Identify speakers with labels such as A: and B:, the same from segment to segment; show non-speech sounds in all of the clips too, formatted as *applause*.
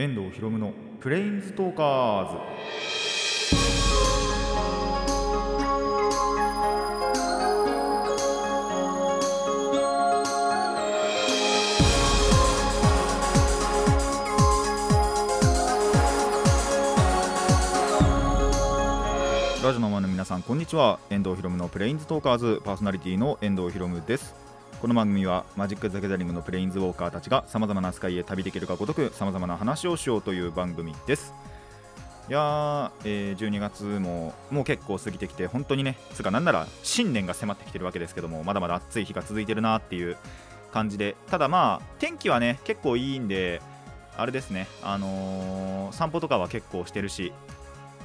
A: 遠藤博夢のプレインズトーカーズ。ラジオの前の皆さんこんにちは。遠藤博夢のプレインズトーカーズ。パーソナリティの遠藤博夢です。この番組はマジック・ザ・ギャザリングのプレインズウォーカーたちがさまざまな世界へ旅できるかごとくさまざまな話をしようという番組です。いやー、えー12月ももう結構過ぎてきて本当にねつかなんなら新年が迫ってきてるわけですけどもまだまだ暑い日が続いてるなっていう感じでただまあ天気はね結構いいんであれですねあのー散歩とかは結構してるし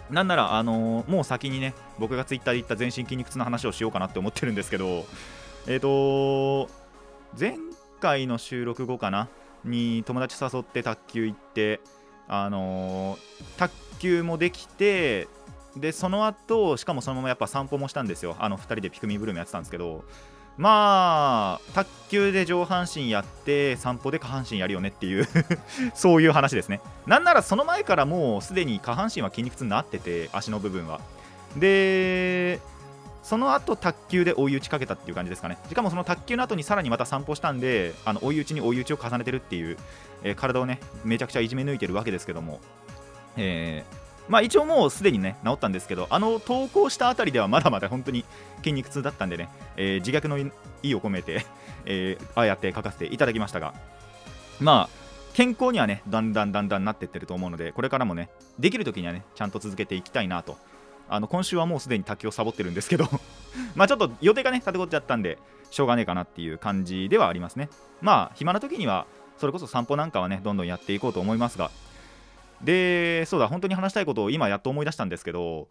A: なんなら、あのーもう先にね僕がツイッターで言った全身筋肉痛の話をしようかなって思ってるんですけどえっ、と前回の収録後かな？に友達誘って卓球行ってあのー卓球もできてでその後しかもそのままやっぱ散歩もしたんですよ。あの2人でピクミンブルームやってたんですけど。まあ卓球で上半身やって散歩で下半身やるよねっていう *laughs* そういう話ですね。なんならその前からもうすでに下半身は筋肉痛になってて足の部分は。でその後卓球で追い打ちかけたっていう感じですかね。しかもその卓球の後にさらにまた散歩したんであの追い打ちに追い打ちを重ねてるっていう、えー体をねめちゃくちゃいじめ抜いてるわけですけども。えーまあ一応もうすでにね治ったんですけどあの投稿したあたりではまだまだ本当に筋肉痛だったんでね、えー自虐の意を込めて、*laughs* えーああやって書かせていただきましたが。まあ健康にはねだんだんだんだんなってってると思うのでこれからもねできる時にはねちゃんと続けていきたいなとあの今週はもうすでに卓球をサボってるんですけど *laughs* まあちょっと予定がね立てこっちゃったんでしょうがねえかなっていう感じではありますね。まあ暇な時にはそれこそ散歩なんかはねどんどんやっていこうと思いますが。でそうだ本当に話したいことを今やっと思い出したんですけど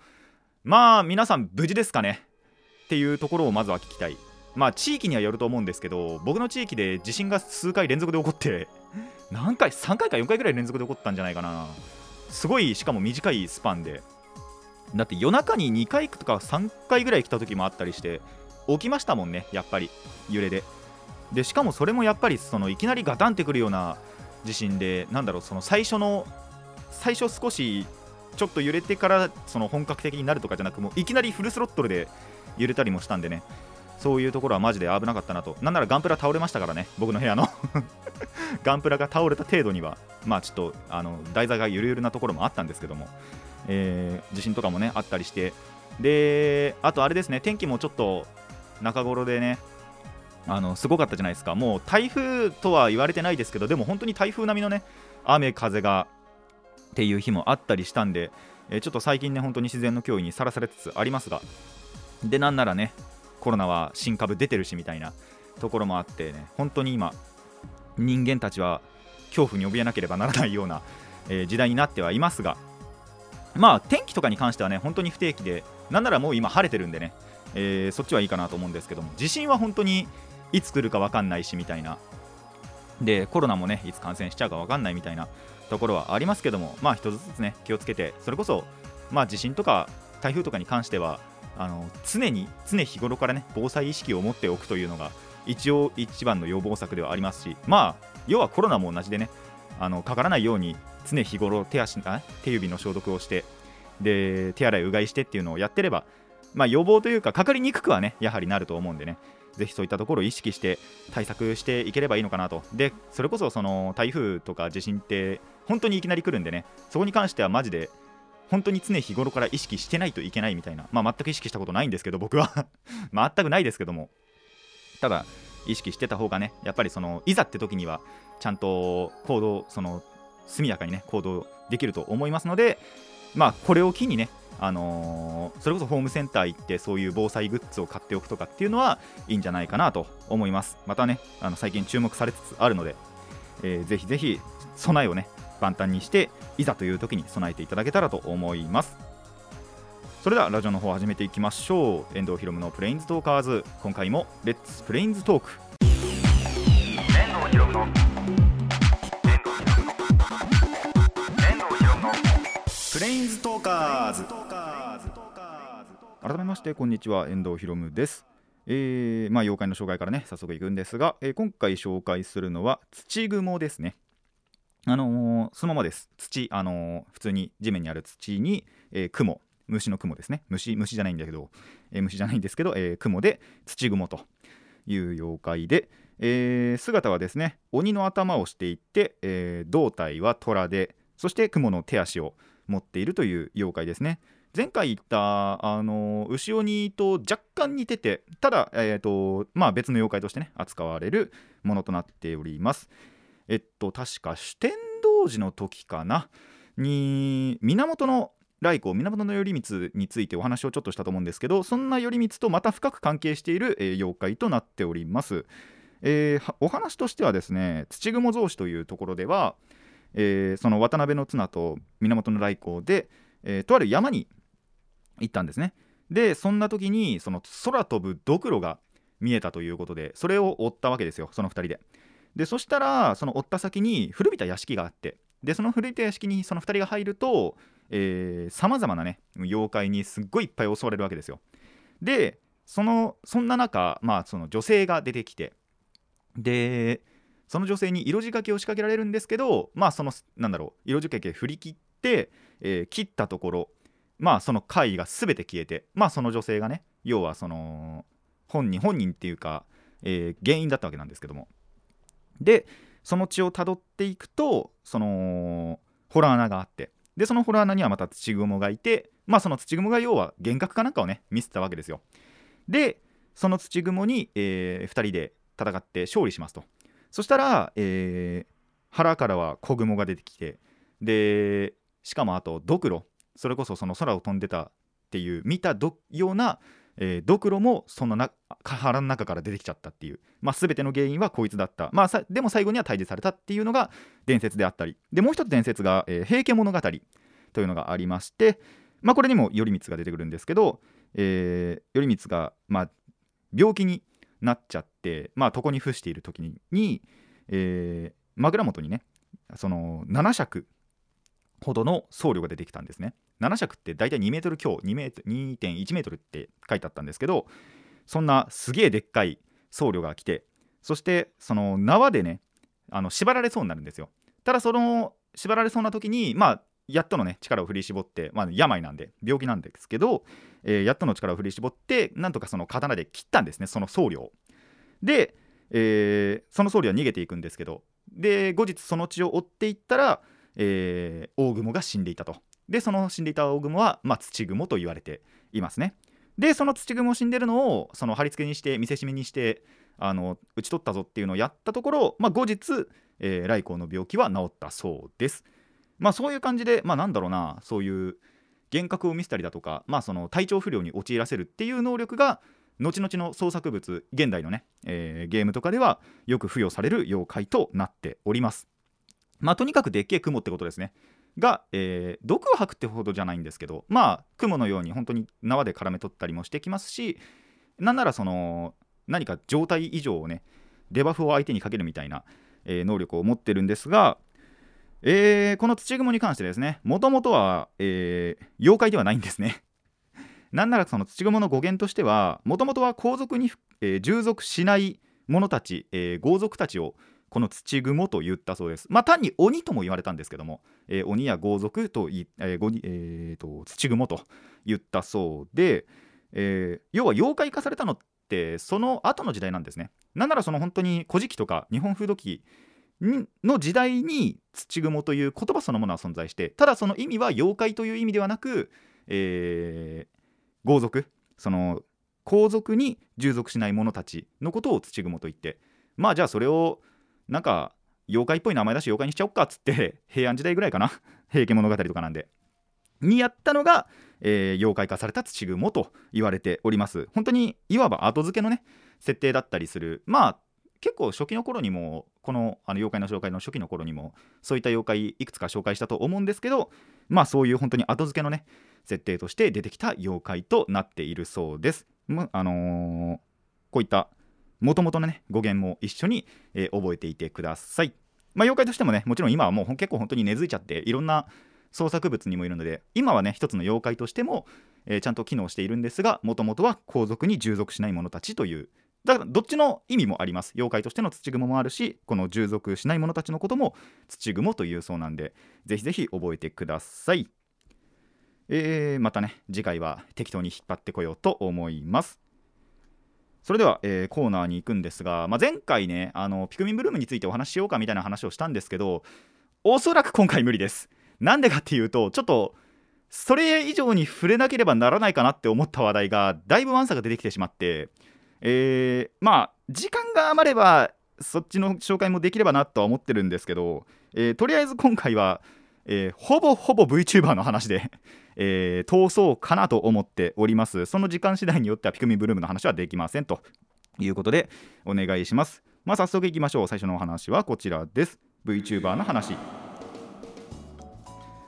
A: まあ皆さん無事ですかね？っていうところをまずは聞きたい。まあ地域にはよると思うんですけど僕の地域で地震が数回連続で起こって何回3回か4回ぐらい連続で起こったんじゃないかな。すごいしかも短いスパンで。だって夜中に2回とか3回ぐらい来た時もあったりして起きましたもんねやっぱり揺れで。でしかもそれもやっぱりそのいきなりガタンってくるような地震でなんだろうその最初の最初少しちょっと揺れてからその本格的になるとかじゃなくもういきなりフルスロットルで揺れたりもしたんでね。そういうところはマジで危なかったなと。なんならガンプラ倒れましたからね僕の部屋の。*laughs* ガンプラが倒れた程度にはまあちょっとあの台座がゆるゆるなところもあったんですけども、えー地震とかもねあったりして。であとあれですね天気もちょっと中頃でねあのすごかったじゃないですか。もう台風とは言われてないですけどでも本当に台風並みのね雨風がっていう日もあったりしたんで、えーちょっと最近ね本当に自然の脅威にさらされつつありますが。でなんならねコロナは新株出てるしみたいなところもあってね本当に今人間たちは恐怖に怯えなければならないような、えー時代になってはいますがまあ天気とかに関してはね本当に不定期でなんならもう今晴れてるんでね、えーそっちはいいかなと思うんですけども地震は本当にいつ来るか分かんないしみたいな。でコロナもねいつ感染しちゃうか分かんないみたいなところはありますけどもまあ一つずつね気をつけてそれこそまあ地震とか台風とかに関してはあの常に常日頃からね防災意識を持っておくというのが一応一番の予防策ではありますしまあ要はコロナも同じでねあのかからないように常日頃手足あ手指の消毒をしてで手洗いうがいしてっていうのをやってればまあ予防というかかかりにくくはねやはりなると思うんでね。ぜひそういったところを意識して対策していければいいのかなと。でそれこそその台風とか地震って本当にいきなり来るんでねそこに関してはマジで本当に常日頃から意識してないといけないみたいなまあ全く意識したことないんですけど僕は。*laughs* 全くないですけども。ただ意識してた方がねやっぱりそのいざって時にはちゃんと行動その速やかにね行動できると思いますのでまあこれを機にねあのーそれこそホームセンター行ってそういう防災グッズを買っておくとかっていうのはいいんじゃないかなと思います。またねあの最近注目されつつあるので、えーぜひぜひ備えをね万端にしていざという時に備えていただけたらと思います。それではラジオの方を始めていきましょう。遠藤ひろむのプレインズトーカーズ。今回も Let's プレインズ
B: talk。
A: プレインズトーカーズ。改めましてこんにちは。遠藤ひろむです。えーまあ、妖怪の紹介からね早速いくんですが、えー今回紹介するのは土蜘蛛ですね。あのーそのままです。土、あのー普通に地面にある土に、えー雲虫の雲ですね。虫虫じゃないんだけど、えー虫じゃないんですけど、えー雲で土雲という妖怪で、えー姿はですね鬼の頭をしていて、えー胴体は虎でそして雲の手足を持っているという妖怪ですね。前回言った、あのー牛鬼と若干似ててただ、えーとまあ、別の妖怪としてね扱われるものとなっております。えっと確か主天童寺の時かな？に源の頼光源頼光についてお話をちょっとしたと思うんですけどそんな頼光とまた深く関係している、えー妖怪となっております、えーお話としてはですね土雲草子というところでは、えーその渡辺の綱と源頼光で、えーとある山に行ったんですね。でそんな時にその空飛ぶドクロが見えたということでそれを追ったわけですよその2人で。でそしたらその追った先に古びた屋敷があってでその古びた屋敷にその2人が入るとさまざまなね妖怪にすっごいいっぱい襲われるわけですよ。でそのそんな中、まあ、その女性が出てきてでその女性に色仕掛けを仕掛けられるんですけどまあそのなんだろう色仕掛け振り切って、えー切ったところまあその怪異が全て消えてまあその女性がね要はその本人本人っていうか、えー原因だったわけなんですけども。でその血をたどっていくとそのホラー穴があってでそのホラー穴にはまた土雲がいてまあその土雲が要は幻覚かなんかをね見せたわけですよ。でその土雲に、え2人で戦って勝利しますと。そしたら、えー腹からは子雲が出てきてでしかもあとドクロそれこそその空を飛んでたっていう見たような、えードクロもそのな腹の中から出てきちゃったっていう、まあ、全ての原因はこいつだった、まあ、でも最後には退治されたっていうのが伝説であったり。でもう一つ伝説が、えー平家物語というのがありまして、まあ、これにも頼光が出てくるんですけど、えー頼光が、まあ、病気になっちゃって、まあ、床に伏している時に、えー枕元にねその7尺ほどの僧侶が出てきたんですね。7尺って大体2メートル強2メート2.1メートルって書いてあったんですけどそんなすげえでっかい僧侶が来てそしてその縄でねあの縛られそうになるんですよ。ただその縛られそうな時にまあやっとのね力を振り絞って、まあ、病なんで病気なんですけど、えーやっとの力を振り絞ってなんとかその刀で切ったんですねその僧侶を。で、えーその僧侶は逃げていくんですけどで後日その血を追っていったら、えー大雲が死んでいたと。でその死んでいた大雲は、まあ、土雲と言われていますね。でその土雲死んでるのをその貼り付けにして見せしめにしてあの打ち取ったぞっていうのをやったところ、まあ、後日、えー、来光の病気は治ったそうです。まあそういう感じでまあなんだろうなそういう幻覚を見せたりだとか、まあ、その体調不良に陥らせるっていう能力が後々の創作物現代のね、えーゲームとかではよく付与される妖怪となっております。まあとにかくでっけえ雲ってことですね。が、えー毒を吐くってほどじゃないんですけどまあ雲のように本当に縄で絡め取ったりもしてきますしなんならその何か状態以上をねデバフを相手にかけるみたいな、えー能力を持ってるんですが、えーこの土雲に関してですねもともとは、えー妖怪ではないんですね。*laughs* なんならその土雲の語源としてはもともとは皇族に、えー従属しない者たち、えー豪族たちをこの土雲と言ったそうです。まあ単に鬼とも言われたんですけども、えー鬼や豪族とい、えーごにえーと土雲と言ったそうで、えー要は妖怪化されたのってその後の時代なんですね。なんならその本当に古事記とか日本風土記の時代に土雲という言葉そのものは存在してただその意味は妖怪という意味ではなく、えー豪族その皇族に従属しない者たちのことを土雲と言ってまあじゃあそれをなんか妖怪っぽい名前だし妖怪にしちゃおっかっつって *laughs* 平安時代ぐらいかな？*laughs* 平家物語とかなんで。にやったのが、えー妖怪化された土雲と言われております。本当にいわば後付けのね設定だったりする。まあ結構初期の頃にもこのあの妖怪の紹介の初期の頃にもそういった妖怪いくつか紹介したと思うんですけどまあそういう本当に後付けのね設定として出てきた妖怪となっているそうです。むあのーこういった元々のね語源も一緒に、えー覚えていてください。まあ妖怪としてもねもちろん今はもう結構本当に根付いちゃっていろんな創作物にもいるので今はね一つの妖怪としても、えーちゃんと機能しているんですがもともとは皇族に従属しない者たちというだからどっちの意味もあります。妖怪としての土蜘蛛もあるしこの従属しない者たちのことも土蜘蛛というそうなんでぜひぜひ覚えてください。えー、またね次回は適当に引っ張ってこようと思います。それでは、えー、コーナーに行くんですが、まあ、前回ねあのピクミンブルームについてお話ししようかみたいな話をしたんですけどおそらく今回無理です。なんでかっていうとちょっとそれ以上に触れなければならないかなって思った話題がだいぶワンサが出てきてしまってえー、まあ時間が余ればそっちの紹介もできればなとは思ってるんですけど、えー、とりあえず今回は、えー、ほぼほぼ VTuber の話で *laughs* えー、通そうかなと思っております。その時間次第によってはピクミンブルームの話はできませんということでお願いします。まあ早速いきましょう。最初のお話はこちらです。VTuber の話。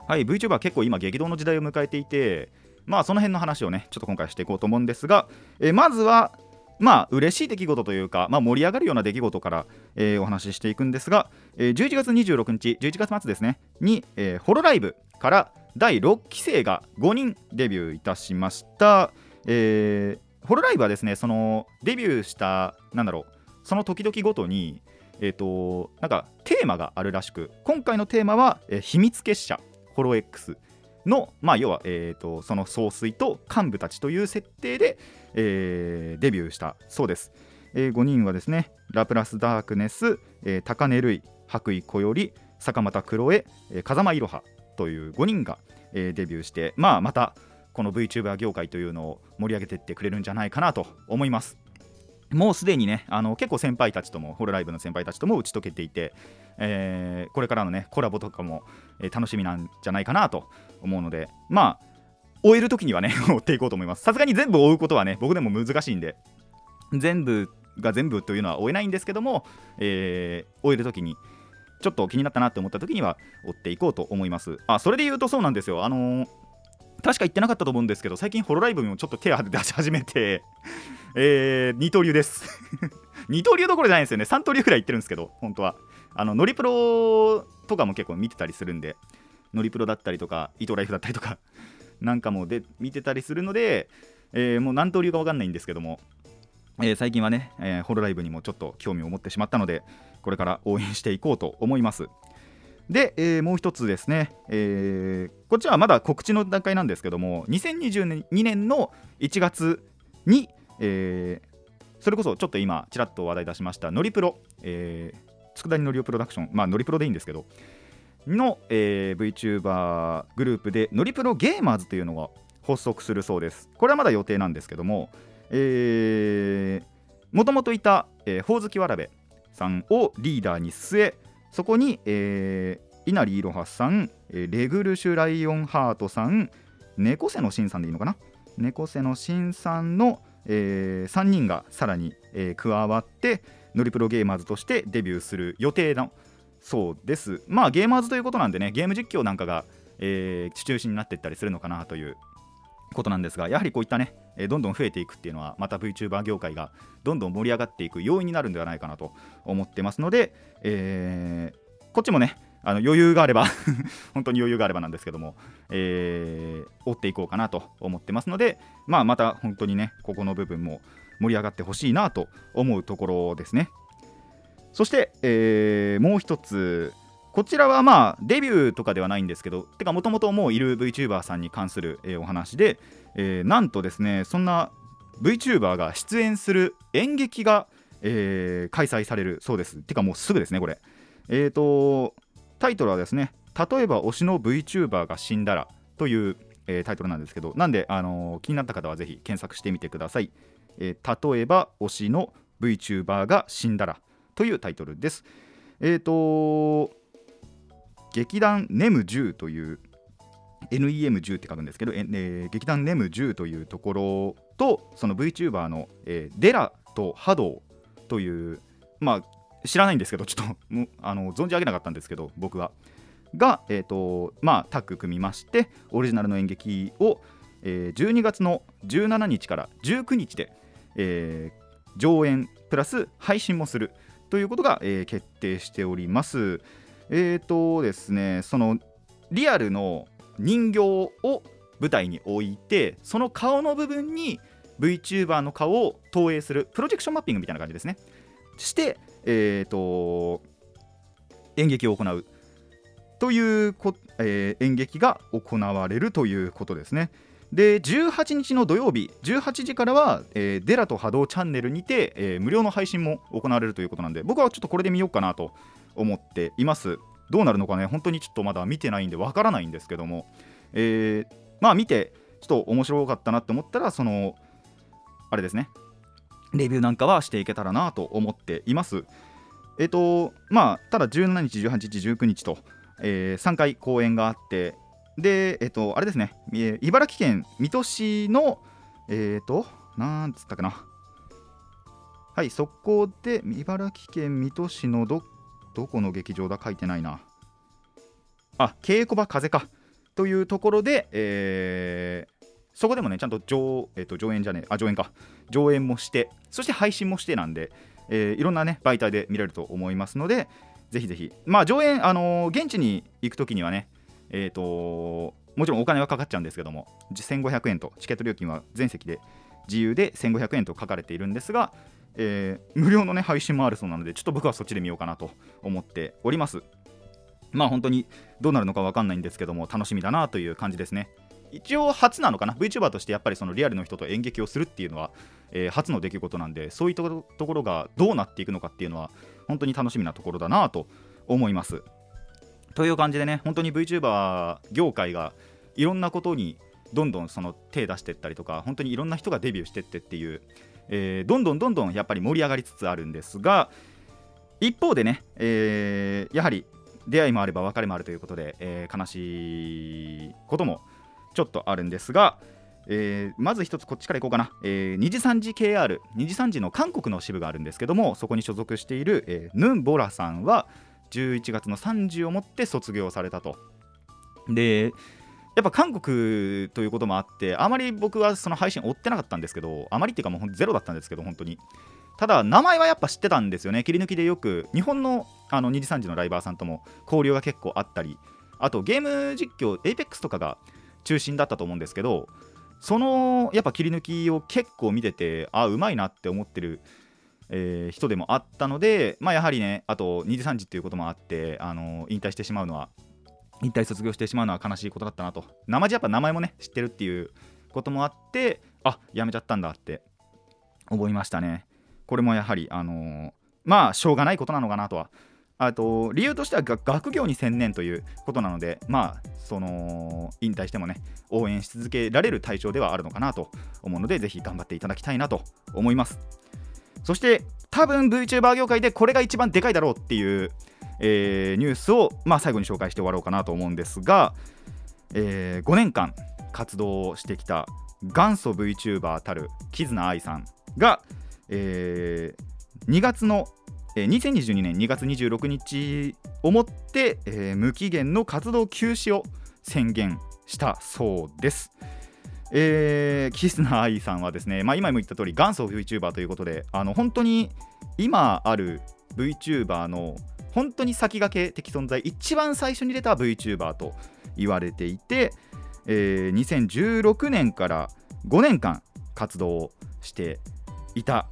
A: はい VTuber 結構今激動の時代を迎えていてまあその辺の話をねちょっと今回していこうと思うんですが、えー、まずはまあ嬉しい出来事というか、まあ、盛り上がるような出来事から、えー、お話ししていくんですが、えー、11月26日11月末ですねに、えー、ホロライブから第6期生が5人デビューいたしました、えー、ホロライブはですねそのデビューしたなんだろうその時々ごとにえっ、ー、となんかテーマがあるらしく今回のテーマは、えー、秘密結社ホロ X の、まあ、要は、えーと、その総帥と幹部たちという設定で、えー、デビューしたそうです、えー、5人はですねラプラスダークネス、えー、高根類白衣小より坂本黒江、風間いろはという5人が、えー、デビューして、まあ、またこの VTuber 業界というのを盛り上げていってくれるんじゃないかなと思います。もうすでにねあの結構先輩たちともホロライブの先輩たちとも打ち解けていて、えー、これからのねコラボとかも、えー、楽しみなんじゃないかなと思うのでまあ終える時にはね *laughs* 追っていこうと思います。さすがに全部追うことはね僕でも難しいんで全部が全部というのは追えないんですけども、えー、終える時にちょっと気になったなって思った時には追っていこうと思います。あそれで言うとそうなんですよ。あのー、確か言ってなかったと思うんですけど最近ホロライブにもちょっと手を出し始めてえー、二刀流です。*laughs* 二刀流どころじゃないんですよね。三刀流くらい言ってるんですけど本当は。あのノリプロとかも結構見てたりするんでノリプロだったりとかイトライフだったりとか *laughs* なんかもで見てたりするので、えー、もう何刀流か分かんないんですけども、えー、最近はね、えー、ホロライブにもちょっと興味を持ってしまったのでこれから応援していこうと思います。で、えー、もう一つですね、えー、こっちはまだ告知の段階なんですけども、2022年の1月に、えー、それこそちょっと今、ちらっと話題出しました、ノリプロ、えー、佃煮のりおプロダクション、まあ、ノリプロでいいんですけど、の、えー、VTuber グループで、ノリプロゲーマーズというのが発足するそうです。これはまだ予定なんですけども、もともといた、えー、ほおずきわらべさんをリーダーに据えそこに、えー、稲荷いろはさん、えレグルシュライオンハートさん猫背のしんさんでいいのかな？猫背のしんさんの、えー、3人がさらに、えー、加わってノリプロゲーマーズとしてデビューする予定のそうです。まあゲーマーズということなんでねゲーム実況なんかが、えー、中心になっていったりするのかなということなんですがやはりこういったね、えどんどん増えていくっていうのはまた VTuber 業界がどんどん盛り上がっていく要因になるんではないかなと思ってますので、えー、こっちもねあの余裕があれば *laughs* 本当に余裕があればなんですけども、えー、追っていこうかなと思ってますので、まあ、また本当にねここの部分も盛り上がってほしいなと思うところですね。そして、えー、もう一つこちらはまあデビューとかではないんですけどてかもともともういる VTuber さんに関する、えー、お話で、えー、なんとですねそんな VTuber が出演する演劇が、えー、開催されるそうです。てかもうすぐですねこれ。えっ、ー、とタイトルはですね例えば推しの VTuber が死んだらという、えー、タイトルなんですけどなんで、あのー、気になった方はぜひ検索してみてください、えー、例えば推しの VTuber が死んだらというタイトルです。えっ、と劇団ネム10という NEM10 って書くんですけど、えー、劇団ネム10というところとその VTuber の、えー、デラとハドというまあ知らないんですけどちょっとあの存じ上げなかったんですけど僕はが、えーとまあ、タッグ組みましてオリジナルの演劇を、えー、12月の17日から19日で、えー、上演プラス配信もするということが、えー、決定しております。えーとですね、そのリアルの人形を舞台に置いてその顔の部分に VTuber の顔を投影するプロジェクションマッピングみたいな感じですねしてえっ、と演劇を行う。というこ、えー演劇が行われるということですね。で18日の土曜日18時からは、えーデラと波動チャンネルにて、えー無料の配信も行われるということなんで僕はちょっとこれで見ようかなと思っています。どうなるのかね本当にちょっとまだ見てないんでわからないんですけども、えーまあ見てちょっと面白かったなって思ったらそのあれですね。レビューなんかはしていけたらなと思っています。えっ、とまあただ17日18日19日と、え3回公演があってでえっ、とあれですね、えー茨城県水戸市のえっ、となんつったかな。はいそこで茨城県水戸市のどどこの劇場だ？書いてないな。あ稽古場風か。というところで、えーそこでもねちゃんと上,、えー、と上演じゃねえあ上演か。上演もしてそして配信もしてなんで、えーいろんなね媒体で見れると思いますのでぜひぜひ。まあ上演あのー現地に行くときにはねえっ、ともちろんお金はかかっちゃうんですけども1500円とチケット料金は全席で自由で1500円と書かれているんですが、えー無料のね配信もあるそうなのでちょっと僕はそっちで見ようかなと思っております。まあ本当にどうなるのか分かんないんですけども楽しみだなという感じですね。一応初なのかな？VTuber としてやっぱりそのリアルの人と演劇をするっていうのは、えー初の出来事なんでそういったところがどうなっていくのかっていうのは本当に楽しみなところだなと思います。という感じでね本当に VTuber 業界がいろんなことにどんどんその手出していったりとか本当にいろんな人がデビューしてってっていう、えーどんどんどんどんやっぱり盛り上がりつつあるんですが一方でね、えーやはり出会いもあれば別れもあるということで、えー悲しいこともちょっとあるんですが、えーまず一つこっちからいこうかな、えー、二次三次 KR 二次三次の韓国の支部があるんですけどもそこに所属している、えーヌンボラさんは11月の30をもって卒業されたと。でやっぱ韓国ということもあってあまり僕はその配信追ってなかったんですけどあまりっていうかもうゼロだったんですけど本当に。ただ名前はやっぱ知ってたんですよね。切り抜きでよく日本のあの2次3次のライバーさんとも交流が結構あったりあとゲーム実況 APEX とかが中心だったと思うんですけどそのやっぱ切り抜きを結構見ててあうまいなって思ってる、えー人でもあったのでまあやはりねあと2次3次っていうこともあってあの引退してしまうのは引退卒業してしまうのは悲しいことだったなと。生地やっぱ名前もね知ってるっていうこともあってあやめちゃったんだって思いましたね。これもやはりあのーまあしょうがないことなのかなとはあと理由としては学業に専念ということなのでまあその引退してもね応援し続けられる対象ではあるのかなと思うのでぜひ頑張っていただきたいなと思います。そして多分 VTuber 業界でこれが一番でかいだろうっていう、えーニュースを、まあ、最後に紹介して終わろうかなと思うんですが、えー5年間活動してきた元祖 VTuber たるキズナアイさんが、えー2月の、えー2022年2月26日をもって、えー無期限の活動休止を宣言したそうです。えーキスナアイさんはですね、まあ、今も言った通り元祖 VTuber ということであの本当に今ある VTuber の本当に先駆け的存在一番最初に出た VTuber と言われていて、えー2016年から5年間活動をしていた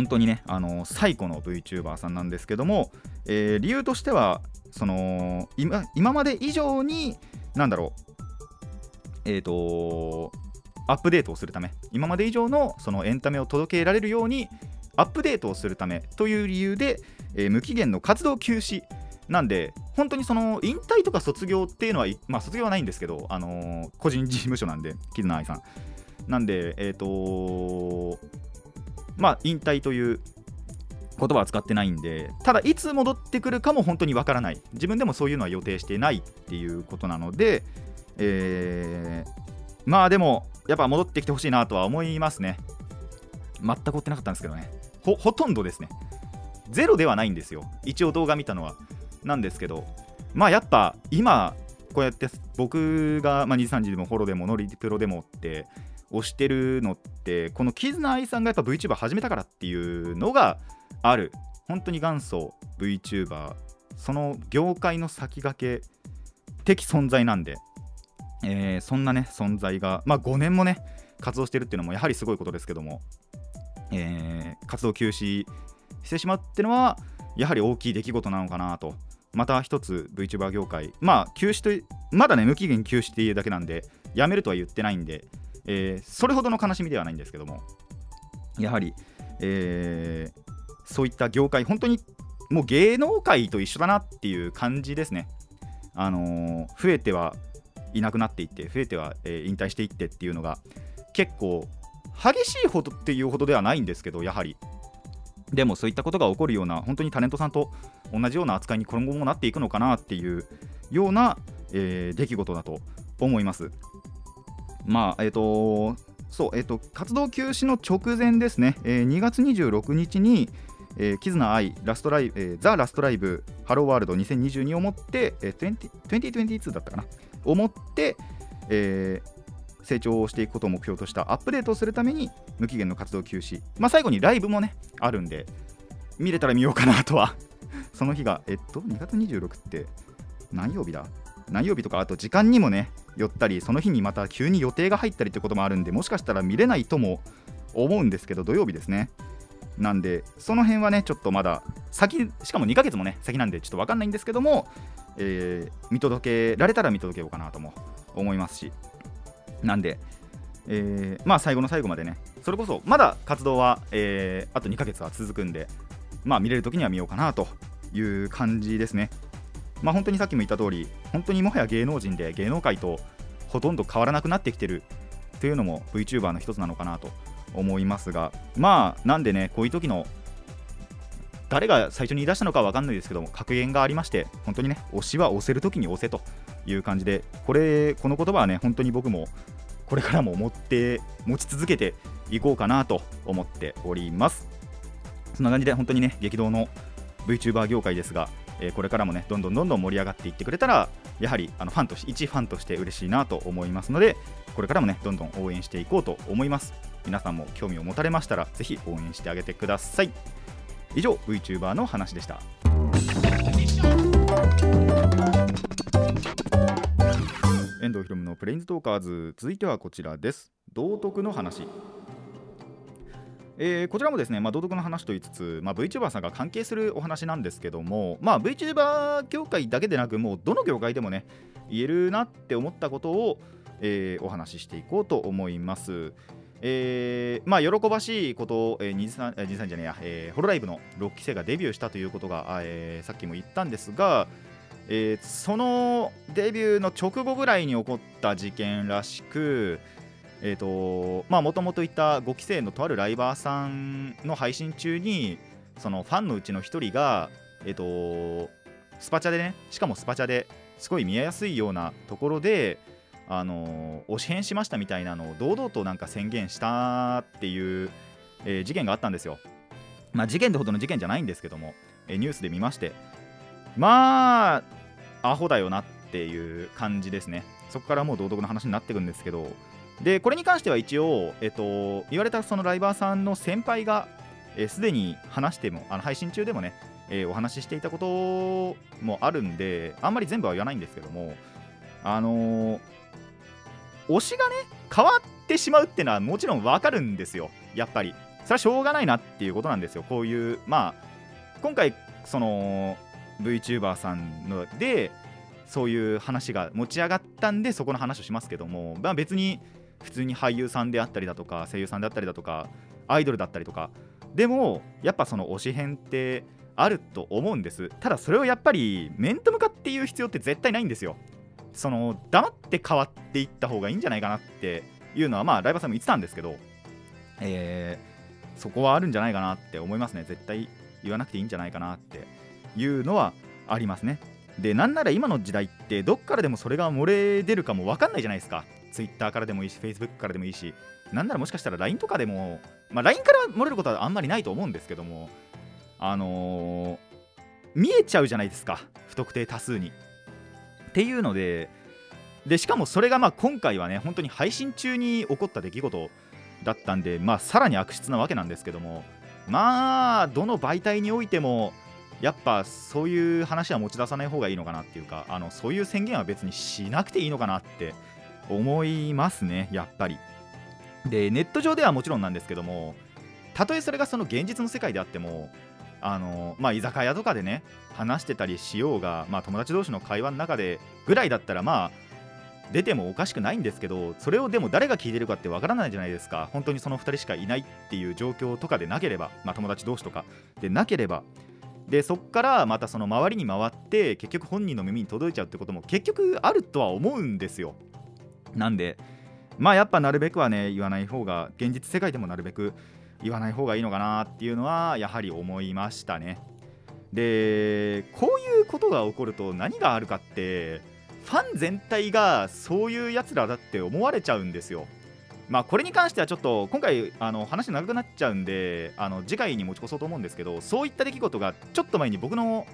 A: 本当にねあの最古の VTuber さんなんですけども、えー理由としてはその今今まで以上になんだろうえっ、とアップデートをするため今まで以上のそのエンタメを届けられるようにアップデートをするためという理由で、えー無期限の活動休止なんで本当にその引退とか卒業っていうのは、まあ、卒業はないんですけど、あのー個人事務所なんでキズナアイさん。なんでえっ、とまあ引退という言葉は使ってないんでただいつ戻ってくるかも本当にわからない。自分でもそういうのは予定してないっていうことなので、えーまあでもやっぱ戻ってきてほしいなとは思いますね。全く追ってなかったんですけどね。ほとんどですね。ゼロではないんですよ。一応動画見たのは。なんですけどまあやっぱ今こうやって僕が、まあ、23時でもホロでもノリプロでもって推してるのってこのキズナアイさんがやっぱ VTuber 始めたからっていうのがある。本当に元祖 VTuber その業界の先駆け的存在なんで、えーそんなね存在がまあ5年もね活動してるっていうのもやはりすごいことですけども、えー活動休止してしまうっていうのはやはり大きい出来事なのかなと。また一つ VTuber 業界まあ休止とまだね無期限休止っていうだけなんでやめるとは言ってないんで、えーそれほどの悲しみではないんですけどもやはり、えーそういった業界本当にもう芸能界と一緒だなっていう感じですね。あのー増えてはいなくなっていって増えては、えー引退していってっていうのが結構激しいほどっていうほどではないんですけどやはり。でもそういったことが起こるような本当にタレントさんと同じような扱いに今後もなっていくのかなっていうような、えー出来事だと思います。まあえっ、とそうえっ、と活動休止の直前ですね、えー2月26日にえー、キズナアイラストライ、えーザ・ラストライブハローワールド2022をもって、えー、20 2022だったかな。をもって、えー成長をしていくことを目標としたアップデートをするために無期限の活動休止、まあ、最後にライブもねあるんで見れたら見ようかなとは。*laughs* その日がえっと2月26って何曜日だ？何曜日とかあと時間にもね寄ったりその日にまた急に予定が入ったりってこともあるんでもしかしたら見れないとも思うんですけど土曜日ですね。なんでその辺はねちょっとまだ先しかも2ヶ月もね先なんでちょっと分かんないんですけども、えー見届けられたら見届けようかなとも思いますし。なんで、えーまあ最後の最後までねそれこそまだ活動は、えーあと2ヶ月は続くんでまあ見れる時には見ようかなという感じですね。まあ本当にさっきも言った通り本当にもはや芸能人で芸能界とほとんど変わらなくなってきてるというのも VTuber の一つなのかなと思いますが。まあなんでねこういう時の誰が最初に言い出したのかは分かんないですけども格言がありまして本当にね推しは押せる時に押せという感じでこれこの言葉はね本当に僕もこれからも持って持ち続けていこうかなと思っております。そんな感じで本当にね激動の VTuber 業界ですが、えーこれからもねどんどんどんどん盛り上がっていってくれたらやはりあのファンとして一ファンとして嬉しいなと思いますのでこれからもねどんどん応援していこうと思います。皆さんも興味を持たれましたらぜひ応援してあげてください。以上 VTuber の話でした。遠藤ひろむのプレインズトーカーズ。続いてはこちらです。道徳の話。えーこちらもですね、まあ、道徳の話と言いつつ、まあ、VTuber さんが関係するお話なんですけども、まあ、VTuber 業界だけでなくもうどの業界でもね言えるなって思ったことを、えーお話ししていこうと思います。えーまあ、喜ばしいことを、えー、二次さんえー二次さんじゃねえや、えーホロライブの6期生がデビューしたということが、えーさっきも言ったんですが、えーそのデビューの直後ぐらいに起こった事件らしく、えーとまあもともといた5期生のとあるライバーさんの配信中にそのファンのうちの1人が、えー、とスパチャでねしかもスパチャですごい見えやすいようなところで、あの推し変しましたみたいなのを堂々となんか宣言したっていう、えー事件があったんですよ。まあ事件ってほどの事件じゃないんですけども、えーニュースで見ましてまあアホだよなっていう感じですね。そこからもう道徳の話になってくんですけどでこれに関しては一応、えっと、言われたそのライバーさんの先輩がえーすで、に話してもあの配信中でもね、えーお話ししていたこともあるんであんまり全部は言わないんですけどもあのー推しがね変わってしまうっていうのはもちろんわかるんですよ。やっぱり。それはしょうがないなっていうことなんですよ。こういうまあ今回その VTuber さんのでそういう話が持ち上がったんでそこの話をしますけども、まあ、別に普通に俳優さんであったりだとか声優さんであったりだとかアイドルだったりとか。でもやっぱその推し編ってあると思うんです。ただそれをやっぱり面と向かって言う必要って絶対ないんですよ。その黙って変わっていった方がいいんじゃないかなっていうのはまあライバーさんも言ってたんですけどえーそこはあるんじゃないかなって思いますね。絶対言わなくていいんじゃないかなっていうのはありますね。でなんなら今の時代ってどっからでもそれが漏れ出るかも分かんないじゃないですか。Twitter からでもいいし Facebook からでもいいしなんならもしかしたら LINE とかでも、まあ、LINE から漏れることはあんまりないと思うんですけどもあのー見えちゃうじゃないですか不特定多数に。っていうのででしかもそれがまあ今回はね本当に配信中に起こった出来事だったんでまあさらに悪質なわけなんですけどもまあどの媒体においてもやっぱそういう話は持ち出さない方がいいのかなっていうかあのそういう宣言は別にしなくていいのかなって思いますねやっぱり。でネット上ではもちろんなんですけどもたとえそれがその現実の世界であってもあのまあ居酒屋とかでね話してたりしようが、まあ、友達同士の会話の中でぐらいだったらまあ出てもおかしくないんですけどそれをでも誰が聞いてるかってわからないじゃないですか。本当にその2人しかいないっていう状況とかでなければ、まあ、友達同士とかでなければ。でそっからまたその周りに回って結局本人の耳に届いちゃうってことも結局あるとは思うんですよ。なんでまあやっぱなるべくはね言わない方が現実世界でもなるべく言わない方がいいのかなっていうのはやはり思いましたねでこういうことが起こると何があるかってファン全体がそういうやつらだって思われちゃうんですよ。まあこれに関してはちょっと今回あの話長くなっちゃうんであの次回に持ち越そうと思うんですけどそういった出来事がちょっと前に僕の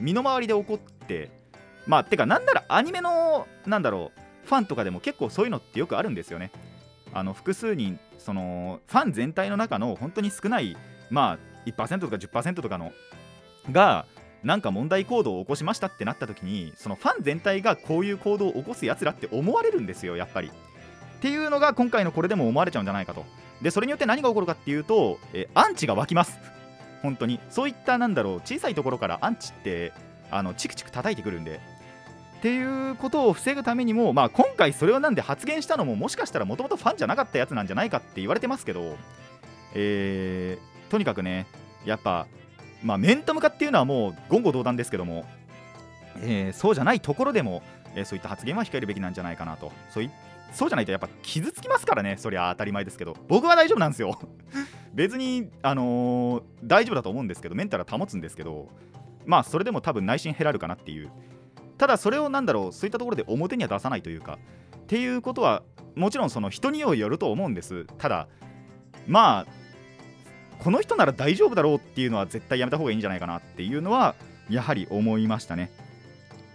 A: 身の回りで起こってまあてかなんならアニメのなんだろうファンとかでも結構そういうのってよくあるんですよね。あの複数人そのファン全体の中の本当に少ないまあ1%とか10%とかのがなんか問題行動を起こしましたってなった時にそのファン全体がこういう行動を起こすやつらって思われるんですよやっぱり。っていうのが今回のこれでも思われちゃうんじゃないかと。でそれによって何が起こるかっていうと、えアンチが湧きます。本当にそういったなんだろう小さいところからアンチってあのチクチク叩いてくるんで。っていうことを防ぐためにも、まあ、今回それをなんで発言したのももしかしたらもともとファンじゃなかったやつなんじゃないかって言われてますけど、えー、とにかくねやっぱまあ、面と向かっていうのはもう言語道断ですけども、えー、そうじゃないところでも、えー、そういった発言は控えるべきなんじゃないかなと。そういそうじゃないとやっぱ傷つきますからねそりゃ当たり前ですけど。僕は大丈夫なんですよ。*laughs* 別に、あのー、大丈夫だと思うんですけどメンタルは保つんですけどまあそれでも多分内心減らるかなっていう。ただそれをなんだろうそういったところで表には出さないというかっていうことはもちろんその人によると思うんですただまあこの人なら大丈夫だろうっていうのは絶対やめた方がいいんじゃないかなっていうのはやはり思いましたね。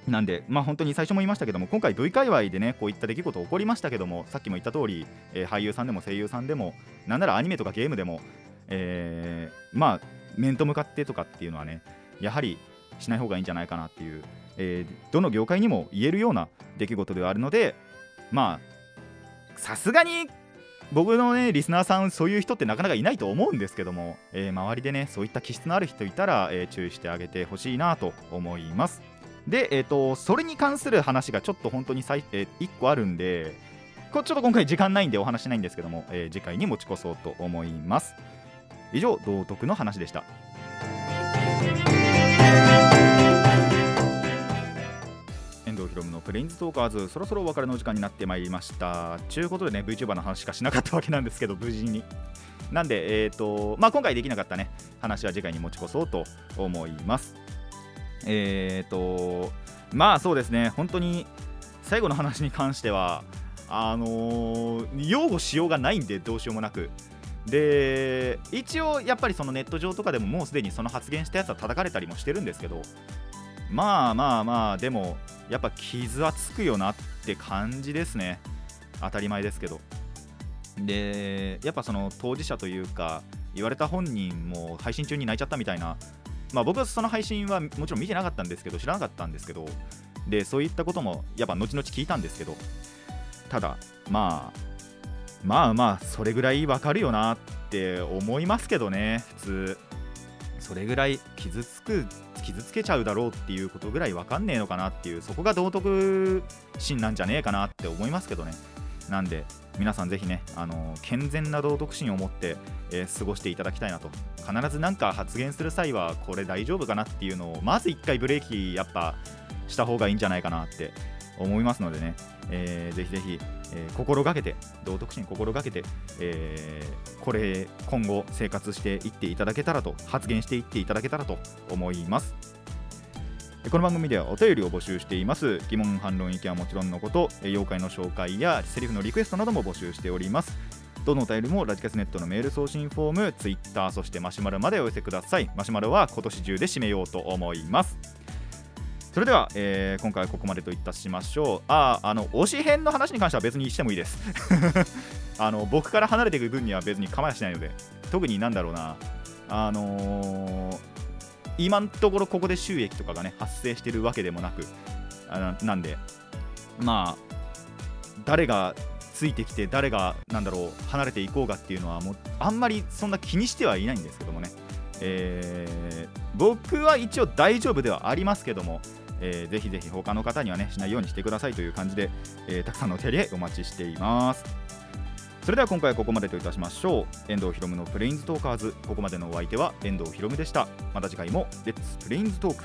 A: なんで、まあ、本当に最初も言いましたけども、今回 V 界隈でね、こういった出来事起こりましたけども、さっきも言った通り、えー、俳優さんでも声優さんでも、なんならアニメとかゲームでも、えー、まあ、面と向かってとかっていうのはね、やはりしない方がいいんじゃないかなっていう、えー、どの業界にも言えるような出来事ではあるので、まあ、さすがに僕のねリスナーさんそういう人ってなかなかいないと思うんですけども、えー、周りでねそういった気質のある人いたら、えー、注意してあげてほしいなと思います。でえっ、ー、とそれに関する話がちょっと本当に最、えー、1個あるんでこちょっと今回時間ないんでお話しないんですけども、え、次回に持ち越そうと思います。以上道徳の話でした。ヒロムのプレインズトーカーズそろそろお別れの時間になってまいりましたちゅうことでね VTuber の話しかしなかったわけなんですけど無事になんでえっ、ー、とまあ今回できなかったね話は次回に持ち越そうと思いますえっ、ー、とまあそうですね本当に最後の話に関してはあのー、擁護しようがないんでどうしようもなくで一応やっぱりそのネット上とかでももうすでにその発言したやつは叩かれたりもしてるんですけどまあまあまあでもやっぱ傷はつくよなって感じですね。当たり前ですけど。でやっぱその当事者というか言われた本人も配信中に泣いちゃったみたいな。まあ僕はその配信はもちろん見てなかったんですけど知らなかったんですけど。でそういったこともやっぱ後々聞いたんですけど。ただまあまあまあそれぐらいわかるよなって思いますけどね普通。それぐらい傷つく傷つけちゃうだろうっていうことぐらい分かんねえのかなっていうそこが道徳心なんじゃねえかなって思いますけどね。なんで皆さんぜひねあの健全な道徳心を持って、えー、過ごしていただきたいなと。必ず何か発言する際はこれ大丈夫かなっていうのをまず1回ブレーキやっぱした方がいいんじゃないかなって思いますのでね、えー、ぜひぜひえー、心がけて道徳心心がけて、えー、これ今後生活していっていただけたらと発言していっていただけたらと思いますこの番組ではお便りを募集しています疑問反論意見はもちろんのこと妖怪の紹介やセリフのリクエストなども募集しておりますどのお便りもラジカスネットのメール送信フォーム、ツイッター、そしてマシュマロまでお寄せください。マシュマロは今年中で締めようと思います。それでは、えー、今回はここまでといたしましょう。ああの推し編の話に関しては別にしてもいいです。*laughs* あの僕から離れていく分には別に構いはしないので特になんだろうな。あのー、今のところここで収益とかがね発生してるわけでもなくあなんでまあ誰がついてきて誰がなんだろう離れていこうかっていうのはもうあんまりそんな気にしてはいないんですけどもね、えー僕は一応大丈夫ではありますけども、えーぜひぜひ他の方にはねしないようにしてくださいという感じで、えーたくさんのお手入れお待ちしています。それでは今回はここまでといたしましょう。遠藤ひろむのプレインズトーカーズ。ここまでのお相手は遠藤ひろむでした。また次回もレッツプレインズトーク